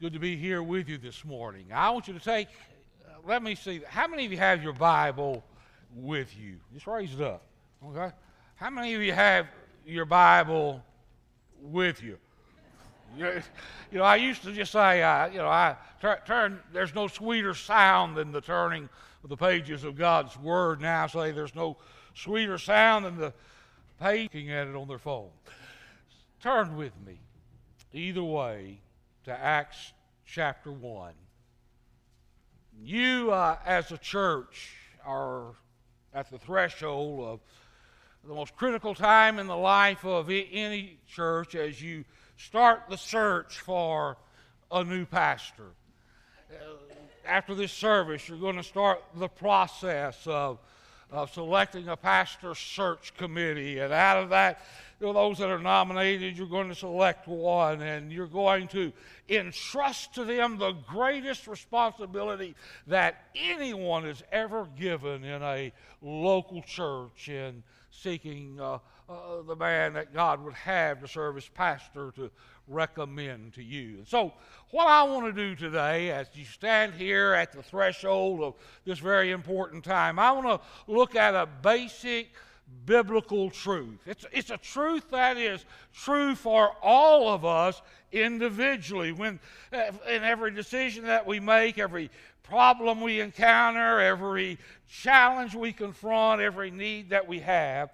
good to be here with you this morning. I want you to take, uh, let me see, how many of you have your Bible with you? Just raise it up, okay? How many of you have your Bible with you? You know, I used to just say, uh, you know, I turn, there's no sweeter sound than the turning of the pages of God's Word. Now I say there's no sweeter sound than the paging at it on their phone. Turn with me, either way, to Acts chapter 1. You, uh, as a church, are at the threshold of the most critical time in the life of any church as you start the search for a new pastor. Uh, after this service, you're going to start the process of, of selecting a pastor search committee. And out of that, those that are nominated, you're going to select one, and you're going to entrust to them the greatest responsibility that anyone has ever given in a local church in seeking uh, uh, the man that God would have to serve as pastor to recommend to you. And so, what I want to do today, as you stand here at the threshold of this very important time, I want to look at a basic biblical truth. It's, it's a truth that is true for all of us individually. When uh, in every decision that we make, every problem we encounter, every challenge we confront, every need that we have,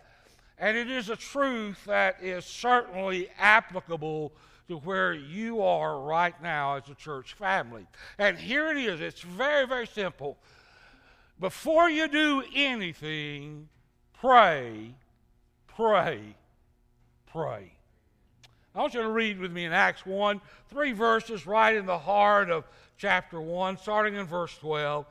and it is a truth that is certainly applicable to where you are right now as a church family. And here it is it's very, very simple. Before you do anything, pray, pray, pray. I want you to read with me in Acts 1, three verses right in the heart of chapter 1, starting in verse 12.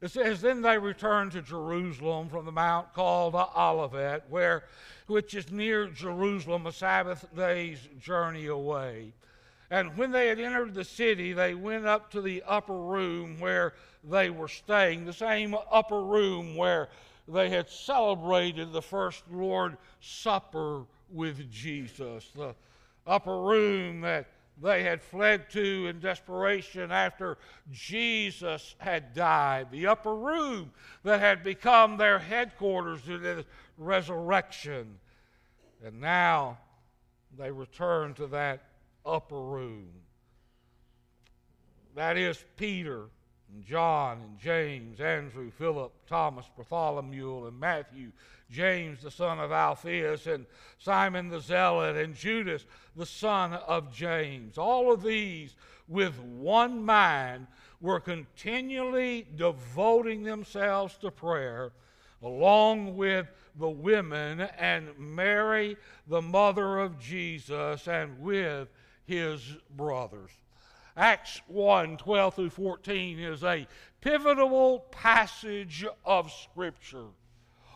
It says, Then they returned to Jerusalem from the mount called Olivet, where, which is near Jerusalem, a Sabbath day's journey away. And when they had entered the city, they went up to the upper room where they were staying, the same upper room where they had celebrated the first Lord Supper with Jesus, the upper room that they had fled to in desperation after Jesus had died, the upper room that had become their headquarters in the resurrection. And now they return to that upper room. That is Peter and John and James, Andrew, Philip, Thomas, Bartholomew, and Matthew, James the son of Alphaeus, and Simon the Zealot, and Judas the son of James. All of these, with one mind, were continually devoting themselves to prayer, along with the women and Mary, the mother of Jesus, and with his brothers. Acts 1 12 through 14 is a pivotal passage of Scripture.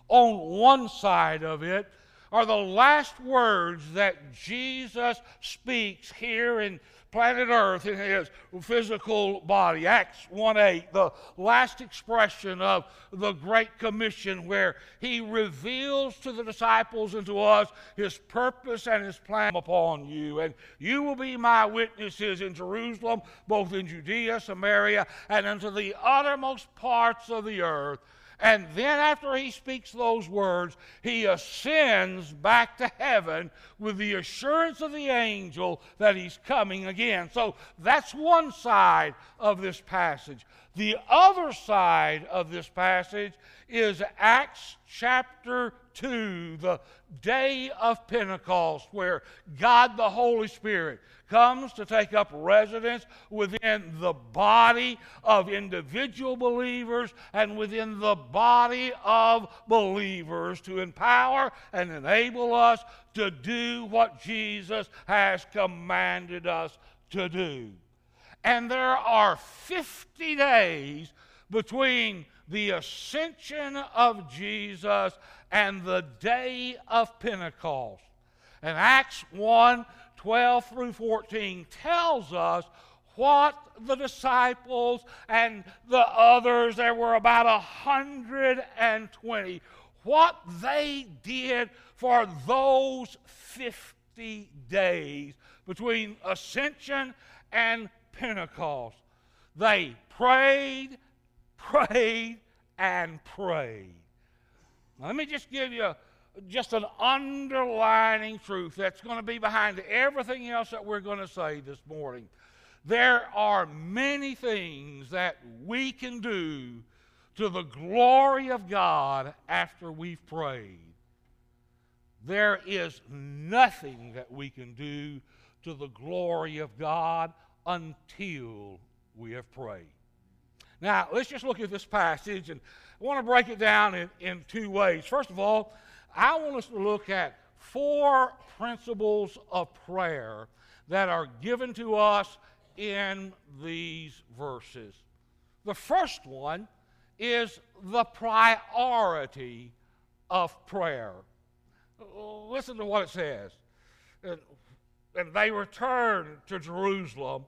On one side of it are the last words that Jesus speaks here in planet Earth in his physical body. Acts 1 8, the last expression of the Great Commission, where he reveals to the disciples and to us his purpose and his plan upon you. And you will be my witnesses in Jerusalem, both in Judea, Samaria, and unto the uttermost parts of the earth. And then, after he speaks those words, he ascends back to heaven with the assurance of the angel that he's coming again. So that's one side of this passage. The other side of this passage is Acts chapter 2, the day of Pentecost, where God the Holy Spirit comes to take up residence within the body of individual believers and within the body of believers to empower and enable us to do what Jesus has commanded us to do. And there are 50 days between the ascension of Jesus and the day of Pentecost. And Acts 1 12 through 14 tells us what the disciples and the others, there were about 120, what they did for those 50 days between ascension and Pentecost, they prayed, prayed, and prayed. Let me just give you just an underlining truth that's going to be behind everything else that we're going to say this morning. There are many things that we can do to the glory of God after we've prayed. There is nothing that we can do to the glory of God until we have prayed. Now, let's just look at this passage, and I want to break it down in, in two ways. First of all, I want us to look at four principles of prayer that are given to us in these verses. The first one is the priority of prayer. Listen to what it says. And, they returned to Jerusalem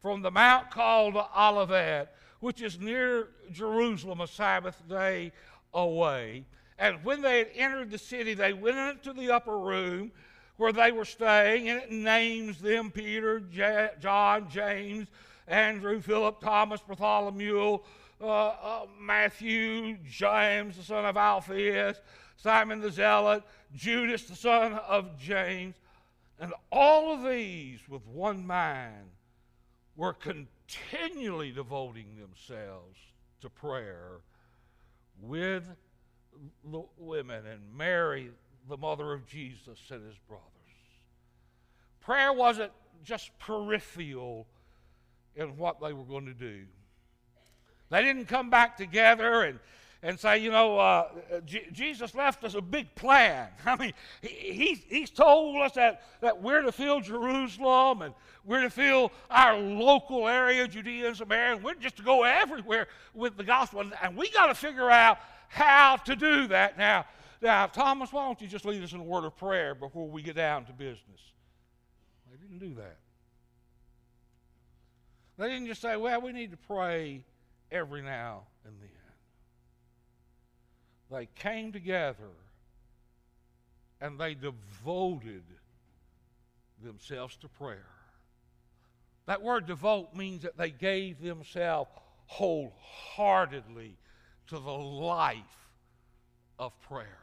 from the mount called Olivet, which is near Jerusalem, a Sabbath day away. And when they had entered the city, they went into the upper room where they were staying, and it names them Peter, J- John, James, Andrew, Philip, Thomas, Bartholomew, uh, uh, Matthew, James, the son of Alphaeus, Simon the Zealot, Judas, the son of James. And all of these, with one mind, were continually devoting themselves to prayer with the women and Mary, the mother of Jesus, and his brothers. Prayer wasn't just peripheral in what they were going to do. They didn't come back together and, and say, you know, uh, J- Jesus left us a big plan. I mean, he, he's told us that, that we're to fill Jerusalem and we're to fill our local area, Judea and Samaria, and we're just to go everywhere with the gospel. And we got to figure out how to do that. Now, now, Thomas, why don't you just lead us in a word of prayer before we get down to business? They didn't do that. They didn't just say, well, we need to pray every now and then. They came together and they devoted themselves to prayer. That word devote means that they gave themselves wholeheartedly to the life of prayer.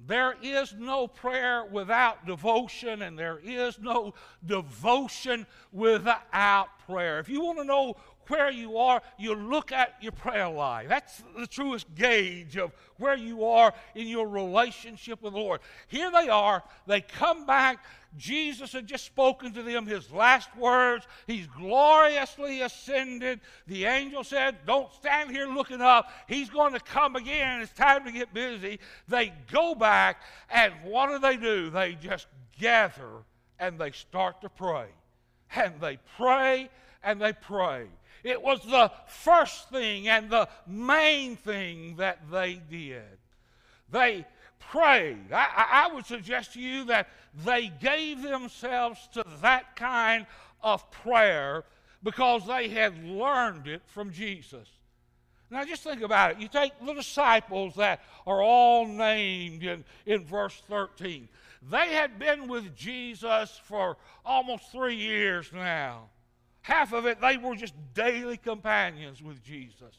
There is no prayer without devotion, and there is no devotion without prayer. If you want to know where you are, you look at your prayer life. That's the truest gauge of where you are in your relationship with the Lord. Here they are, they come back. Jesus had just spoken to them his last words. He's gloriously ascended. The angel said, Don't stand here looking up. He's going to come again. It's time to get busy. They go back, and what do they do? They just gather and they start to pray. And they pray and they pray. It was the first thing and the main thing that they did. They prayed. I, I, would suggest to you that they gave themselves to that kind of prayer because they had learned it from Jesus. Now, just think about it. You take the disciples that are all named in, in verse 13. They had been with Jesus for almost three years now. Half of it, they were just daily companions with Jesus.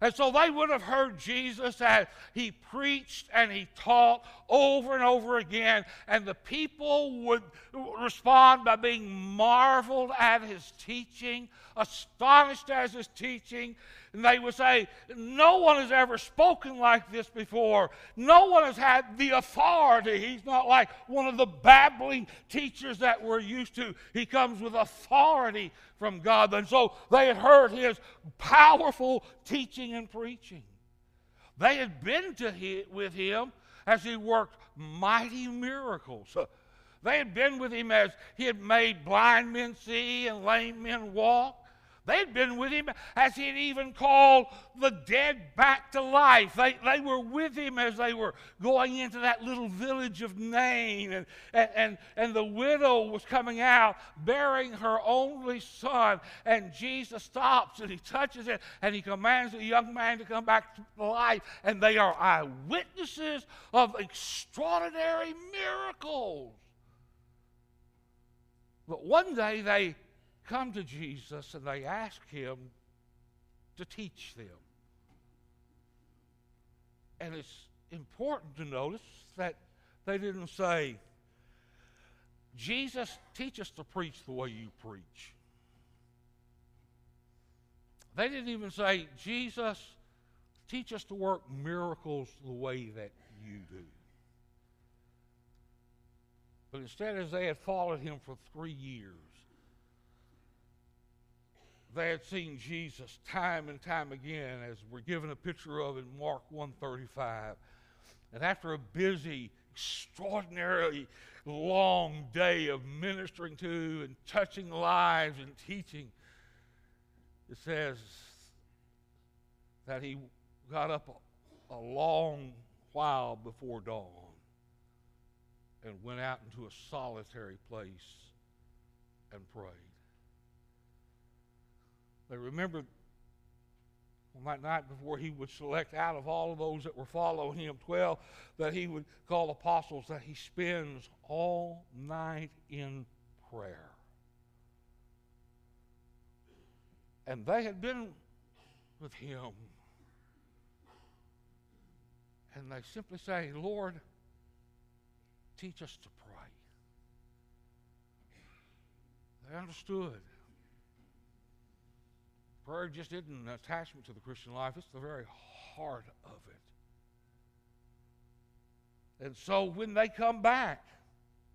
And so they would have heard Jesus as he preached and he taught over and over again, and the people would respond by being marveled at his teaching, astonished at his teaching, and they would say, No one has ever spoken like this before. No one has had the authority. He's not like one of the babbling teachers that we're used to. He comes with authority from God. And so they had heard his powerful teaching and preaching. They had been to with him as he worked mighty miracles. They had been with him as he had made blind men see and lame men walk. They'd been with him as he'd even called the dead back to life. They, they were with him as they were going into that little village of Nain. And, and, and the widow was coming out bearing her only son. And Jesus stops and he touches it and he commands the young man to come back to life. And they are eyewitnesses of extraordinary miracles. But one day they come to Jesus and they ask him to teach them. And it's important to notice that they didn't say, Jesus, teach us to preach the way you preach. They didn't even say, Jesus, teach us to work miracles the way that you do. But instead, as they had followed him for three years, they had seen Jesus time and time again, as we're given a picture of in Mark 135. And after a busy, extraordinarily long day of ministering to and touching lives and teaching, it says that he got up a, a long while before dawn and went out into a solitary place and prayed. They remembered on that night before he would select out of all of those that were following him 12 that he would call apostles that he spends all night in prayer. And they had been with him. And they simply say, Lord, teach us to pray. They understood. Prayer just isn't an attachment to the Christian life, it's the very heart of it. And so when they come back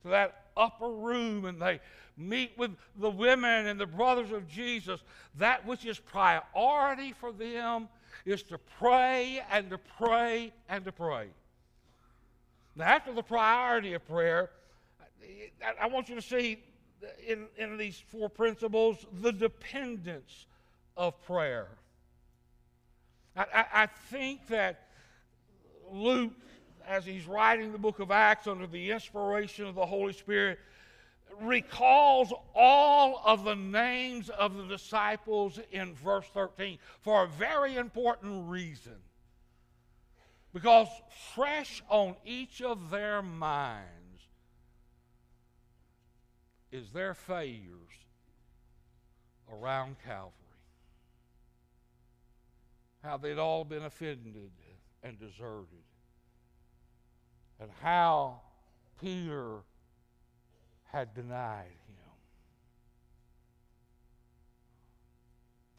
to that upper room and they meet with the women and the brothers of Jesus, that which is priority for them is to pray and to pray and to pray. Now, after the priority of prayer, I want you to see in, in these four principles the dependence of prayer. I, I, I think that Luke, as he's writing the book of Acts under the inspiration of the Holy Spirit, recalls all of the names of the disciples in verse 13 for a very important reason. Because fresh on each of their minds is their failures around Calvary. How they'd all been offended and deserted. And how Peter had denied him.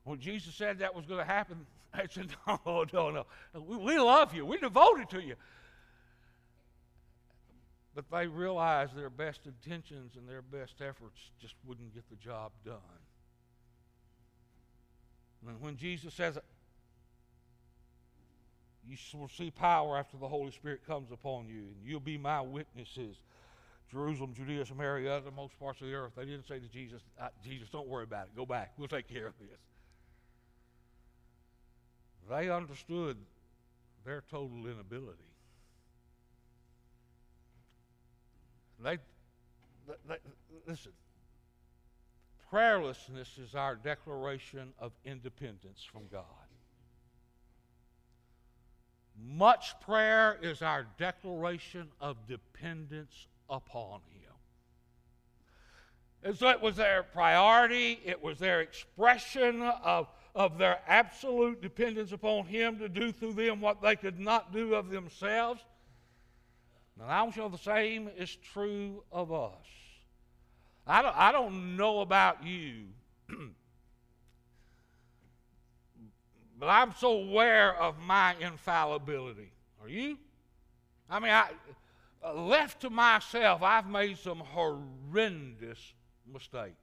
When Jesus said that was going to happen, I said, No, no, no. We, we love you. We're devoted to you. But they realized their best intentions and their best efforts just wouldn't get the job done. And when Jesus says, You will see power after the Holy Spirit comes upon you, and you'll be my witnesses Jerusalem, Judea, Samaria, the most parts of the earth. They didn't say to Jesus, uh, Jesus, don't worry about it. Go back. We'll take care of this. They understood their total inability. They, they, they listen. Prayerlessness is our declaration of independence from God. Much prayer is our declaration of dependence upon him. And so it was their priority, it was their expression of, of their absolute dependence upon him to do through them what they could not do of themselves. And I want you to know the same is true of us. I don't, I don't know about you, but I'm so aware of my infallibility. Are you? I mean, I, uh, left to myself, I've made some horrendous mistakes.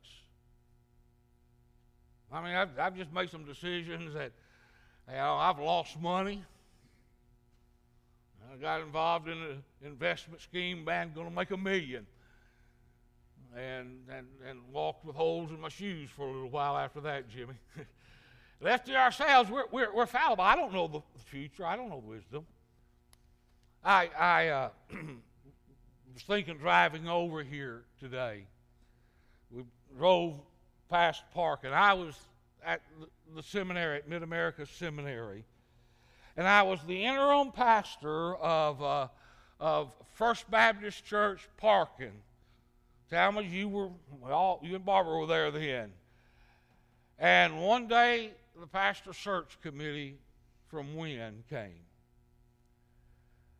I mean, I've, I've just made some decisions that, you know, I've lost money. I got involved in an investment scheme, man, going to make a million. And, and, and walked with holes in my shoes for a little while after that, Jimmy. Left to ourselves, we're, we're, we're fallible. I don't know the future, I don't know wisdom. I, I uh, was thinking driving over here today. We drove past Park, and I was at the seminary, at Mid America Seminary, and I was the interim pastor of, uh, of First Baptist Church Parkin. Talmadge, you were, well, you and Barbara were there then. And one day, the pastor search committee from Wynne came.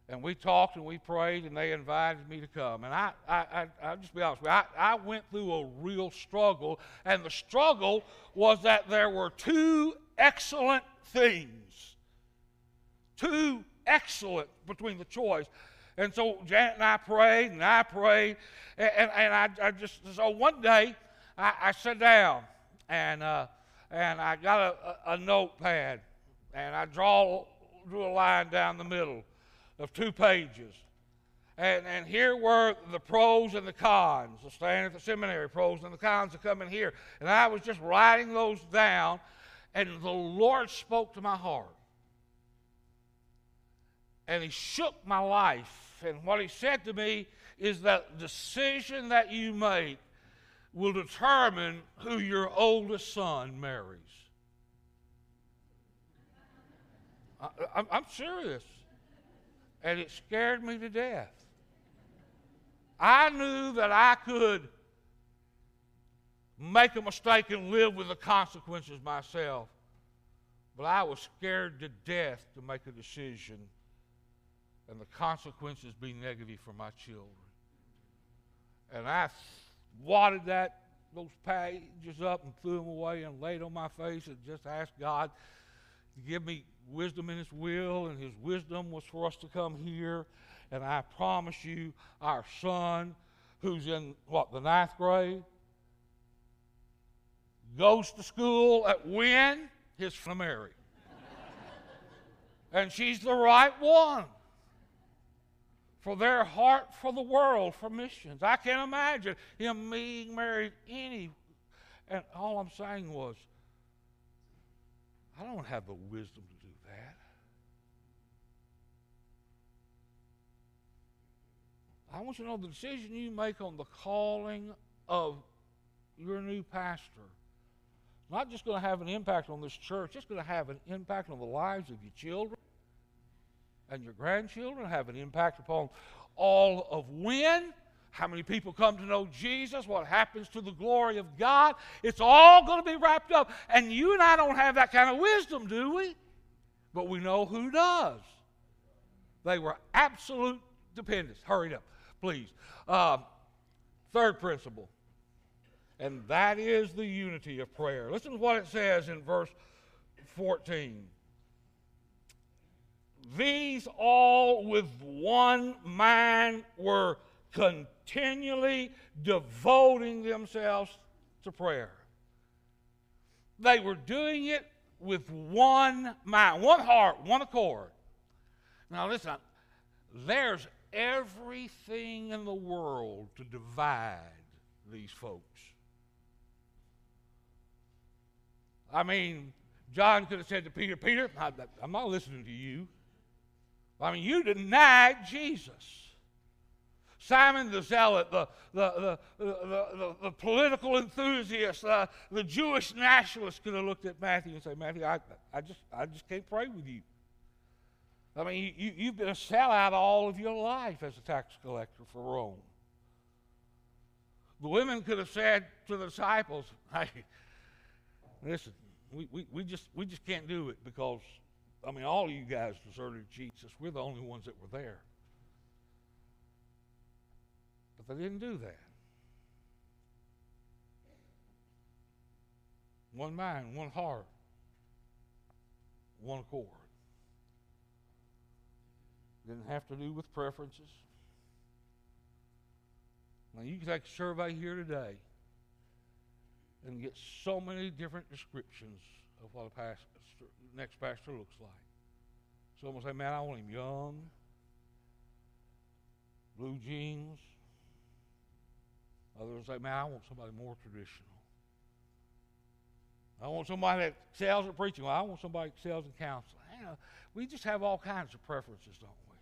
And we talked and we prayed, and they invited me to come. And I, I, I, I'll just be honest with you, I, I went through a real struggle. And the struggle was that there were two excellent things. Two excellent between the choice. And so Janet and I prayed, and I prayed, and, and, and I, I, just, so one day I, I sat down, and, uh, and I got a, a, notepad, and I draw, drew a line down the middle of two pages. And, and here were the pros and the cons of staying at the seminary, pros and the cons of coming here. And I was just writing those down, and the Lord spoke to my heart. And He shook my life. And what He said to me is that decision that you make will determine who your oldest son marries. I, am serious and it scared me to death. I knew that I could make a mistake and live with the consequences myself, but I was scared to death to make a decision and the consequences be negative for my children. And I wadded that those pages up and threw them away and laid on my face and just asked God to give me wisdom in His will, and His wisdom was for us to come here. And I promise you, our son, who's in what, the ninth grade, goes to school at Wynne his Mary. and she's the right one for their heart for the world, for missions. I can't imagine him being married any. And all I'm saying was, I don't have the wisdom to do that. I want you to know the decision you make on the calling of your new pastor not just going to have an impact on this church, it's going to have an impact on the lives of your children and your grandchildren, have an impact upon all of Wynne, how many people come to know Jesus, what happens to the glory of God. It's all going to be wrapped up. And you and I don't have that kind of wisdom, do we? But we know who does. They were absolute dependents. Hurry up please. Uh, third principle, and that is the unity of prayer. Listen to what it says in verse 14. These all with one mind were continually devoting themselves to prayer. They were doing it with one mind, one heart, one accord. Now, listen, there's everything in the world to divide these folks. I mean, John could have said to Peter, Peter, I'm not listening to you. I mean, you denied Jesus. Simon the Zealot, the, the, the, the, the political enthusiast, uh, the Jewish nationalist could have looked at Matthew and said, Matthew, I, I, just, I just can't pray with you. I mean, you, you've been a sellout all of your life as a tax collector for Rome. The women could have said to the disciples, hey, listen, we, we, we, just, we just can't do it because, I mean, all you guys deserted Jesus. We're the only ones that were there. But they didn't do that. One mind, one heart, one accord. Didn't have to do with preferences. Now, you can take a survey here today and get so many different descriptions of what a pastor, next pastor looks like. Some will say, man, I want him young, blue jeans. Others say, man, I want somebody more traditional. I want somebody that excels at preaching. Well, I want somebody that excels in counseling. You know, we just have all kinds of preferences, don't we?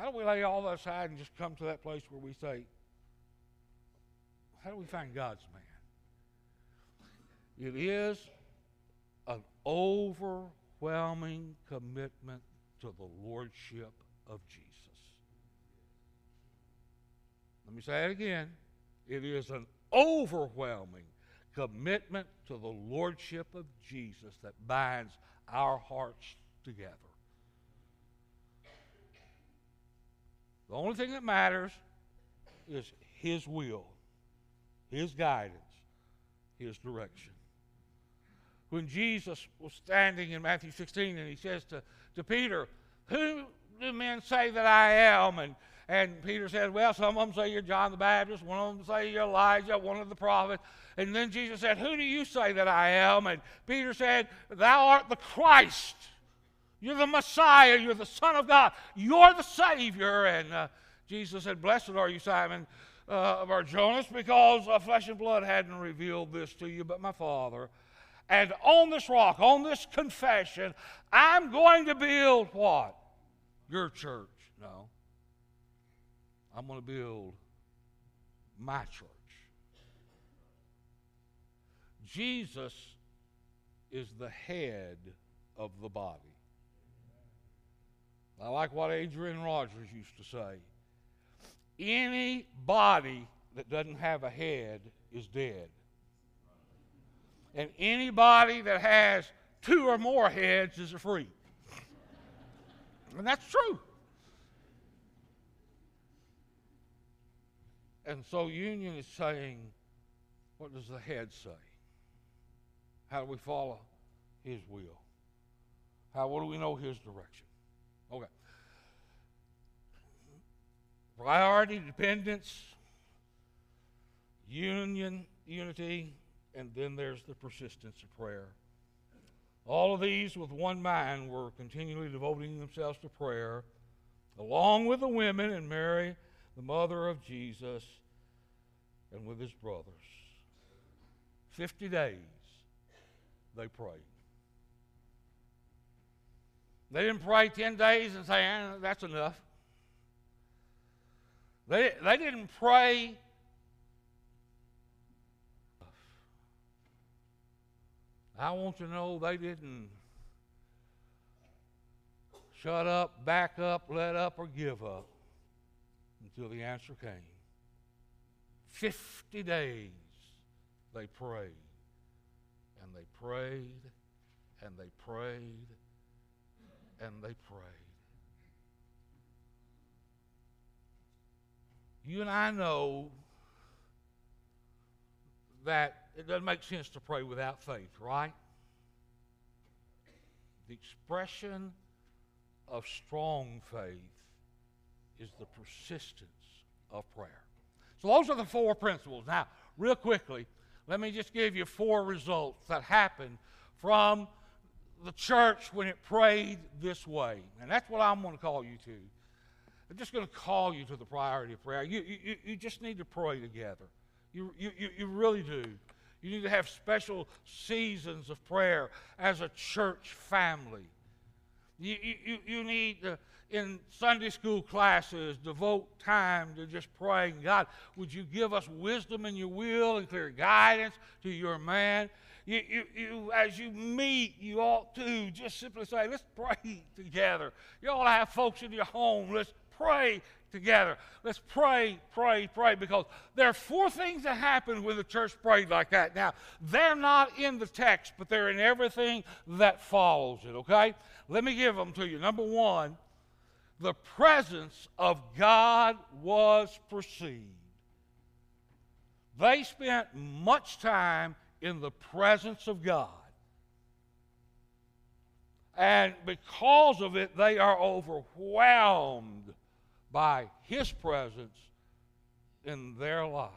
How do we lay all that aside and just come to that place where we say, how do we find God's man? It is an overwhelming commitment to the Lordship of Jesus. Let me say it again. It is an overwhelming commitment to the lordship of Jesus that binds our hearts together. The only thing that matters is His will, His guidance, His direction. When Jesus was standing in Matthew 16 and he says to, to Peter, Who do men say that I am? And, and Peter said, Well, some of them say you're John the Baptist, one of them say you're Elijah, one of the prophets. And then Jesus said, Who do you say that I am? And Peter said, Thou art the Christ. You're the Messiah. You're the Son of God. You're the Savior. And uh, Jesus said, Blessed are you, Simon uh, of our Jonas, because uh, flesh and blood hadn't revealed this to you, but my Father. And on this rock, on this confession, I'm going to build what? Your church. No. I'm going to build my church. Jesus is the head of the body. I like what Adrian Rogers used to say. Any body that doesn't have a head is dead. And anybody that has two or more heads is a freak. And that's true. And so Union is saying, what does the head say? How do we follow his will? How what do we know his direction? Okay. Priority, dependence, union, unity, and then there's the persistence of prayer. All of these, with one mind, were continually devoting themselves to prayer, along with the women and Mary, the mother of Jesus, and with his brothers. Fifty days they prayed. They didn't pray 10 days and say, eh, that's enough. They, they didn't pray. I want to know they didn't shut up, back up, let up, or give up until the answer came. Fifty days they prayed, and they prayed, and they prayed, and they prayed. You and I know that it doesn't make sense to pray without faith, right? The expression of strong faith is the persistence of prayer. So, those are the four principles. Now, real quickly, let me just give you four results that happened from the church when it prayed this way. And that's what I'm going to call you to. I'm just going to call you to the priority of prayer. You, you, you just need to pray together. You, you, you really do. You need to have special seasons of prayer as a church family. You, you, you need to, in Sunday school classes, devote time to just praying, God, would you give us wisdom in your will and clear guidance to your man? You, you, you, as you meet, you ought to just simply say, let's pray together. You ought to have folks in your home. Let's pray together. Let's pray, pray, pray, because there are four things that happen when the church prayed like that. Now, they're not in the text, but they're in everything that follows it, okay? Let me give them to you. Number one, the presence of God was perceived. They spent much time in the presence of God. And because of it, they are overwhelmed by His presence in their lives.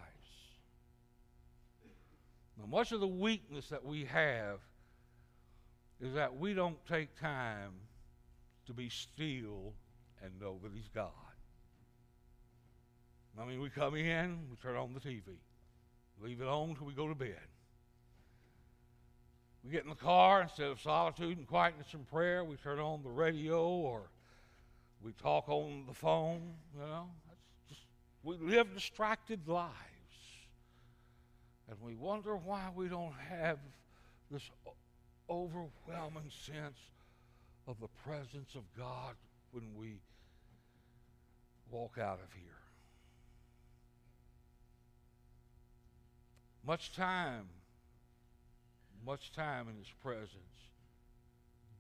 Now, much of the weakness that we have is that we don't take time to be still and know that He's God. I mean, we come in, we turn on the TV, leave it on until we go to bed. We get in the car, instead of solitude and quietness and prayer, we turn on the radio or we talk on the phone. You know, just, we live distracted lives. And we wonder why we don't have this overwhelming sense of the presence of God when we walk out of here. Much time much time in His presence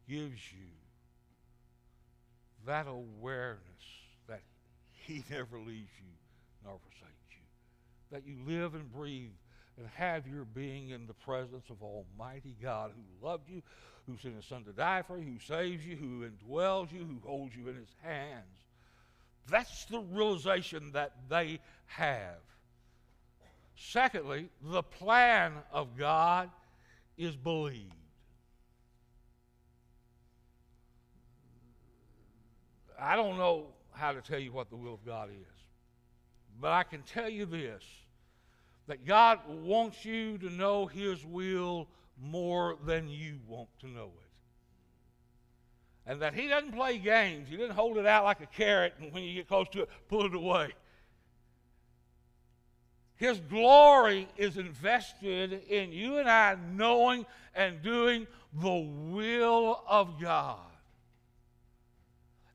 gives you that awareness that He never leaves you nor forsakes you, that you live and breathe and have your being in the presence of Almighty God who loved you, who sent His Son to die for you, who saves you, who indwells you, who holds you in His hands. That's the realization that they have. Secondly, the plan of God is believed. I don't know how to tell you what the will of God is, but I can tell you this that God wants you to know His will more than you want to know it. And that He doesn't play games. He doesn't hold it out like a carrot and when you get close to it, pull it away. His glory is invested in you and I knowing and doing the will of God.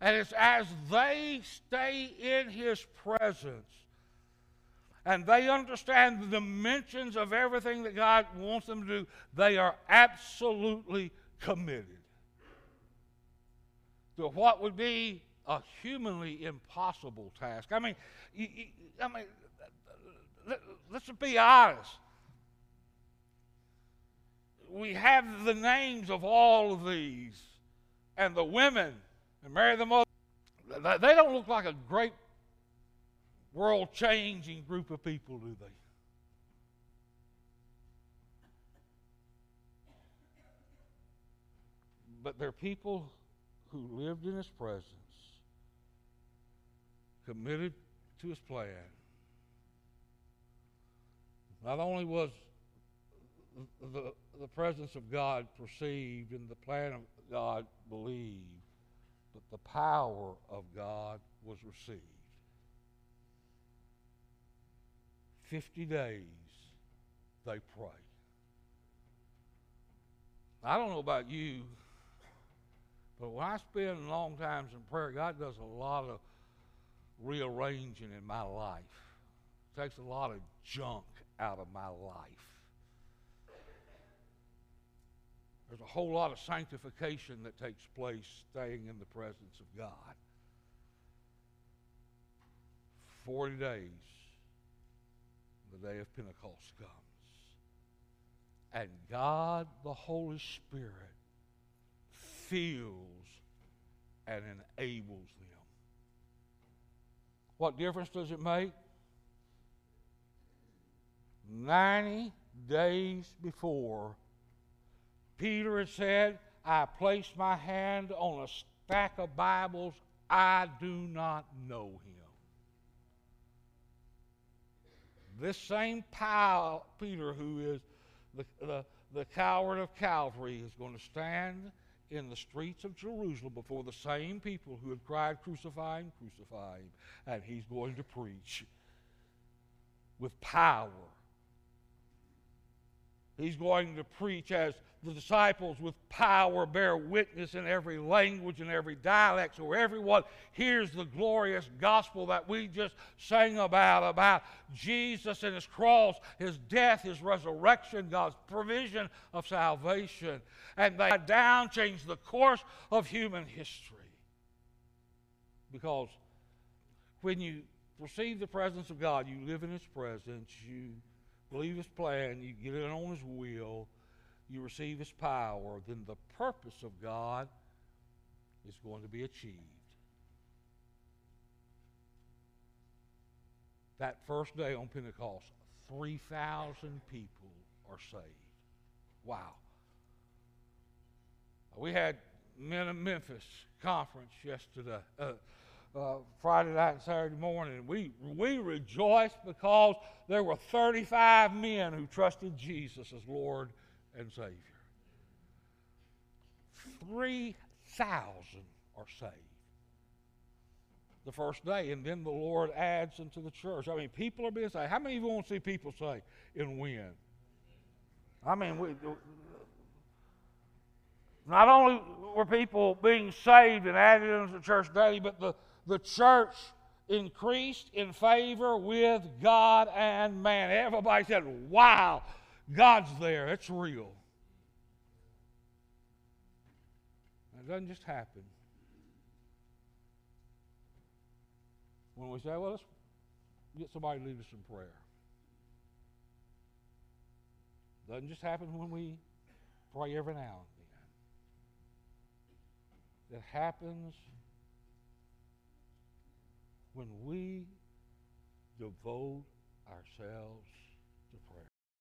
And it's as they stay in His presence and they understand the dimensions of everything that God wants them to do, they are absolutely committed to what would be a humanly impossible task. I mean, you, you, I mean, let, let's be honest. We have the names of all of these, and the women, and marry the Mother. They don't look like a great world changing group of people, do they? But they're people who lived in His presence, committed to His plan. Not only was the, the presence of God perceived and the plan of God believed, but the power of God was received. 50 days they pray. I don't know about you, but when I spend long times in prayer, God does a lot of rearranging in my life. takes a lot of junk out of my life. There's a whole lot of sanctification that takes place staying in the presence of God. 40 days the day of Pentecost comes. And God, the Holy Spirit, fills and enables them. What difference does it make? 90 days before, Peter had said, I placed my hand on a stack of Bibles. I do not know him. This same Peter, who is the, the, the coward of Calvary, is going to stand in the streets of Jerusalem before the same people who had cried, Crucify him, crucify him. And he's going to preach with power. He's going to preach as the disciples with power bear witness in every language and every dialect so everyone hears the glorious gospel that we just sang about about Jesus and his cross, his death, his resurrection, God's provision of salvation. And they down changed the course of human history. Because when you receive the presence of God, you live in his presence, you believe his plan, you get in on his will you receive his power, then the purpose of God is going to be achieved. That first day on Pentecost, 3,000 people are saved. Wow. We had Men of Memphis conference yesterday, uh, uh, Friday night and Saturday morning. We, we rejoiced because there were 35 men who trusted Jesus as Lord and Savior. 3,000 are saved the first day, and then the Lord adds into the church. I mean, people are being saved. How many of you want to see people saved and Wynne? I mean, we, not only were people being saved and added into the church daily, but the, the church increased in favor with God and man. Everybody said, Wow, God's there. It's real. It doesn't just happen. When we say, Well, let's get somebody to lead us in prayer. It doesn't just happen when we pray every now and then. It happens when we devote ourselves.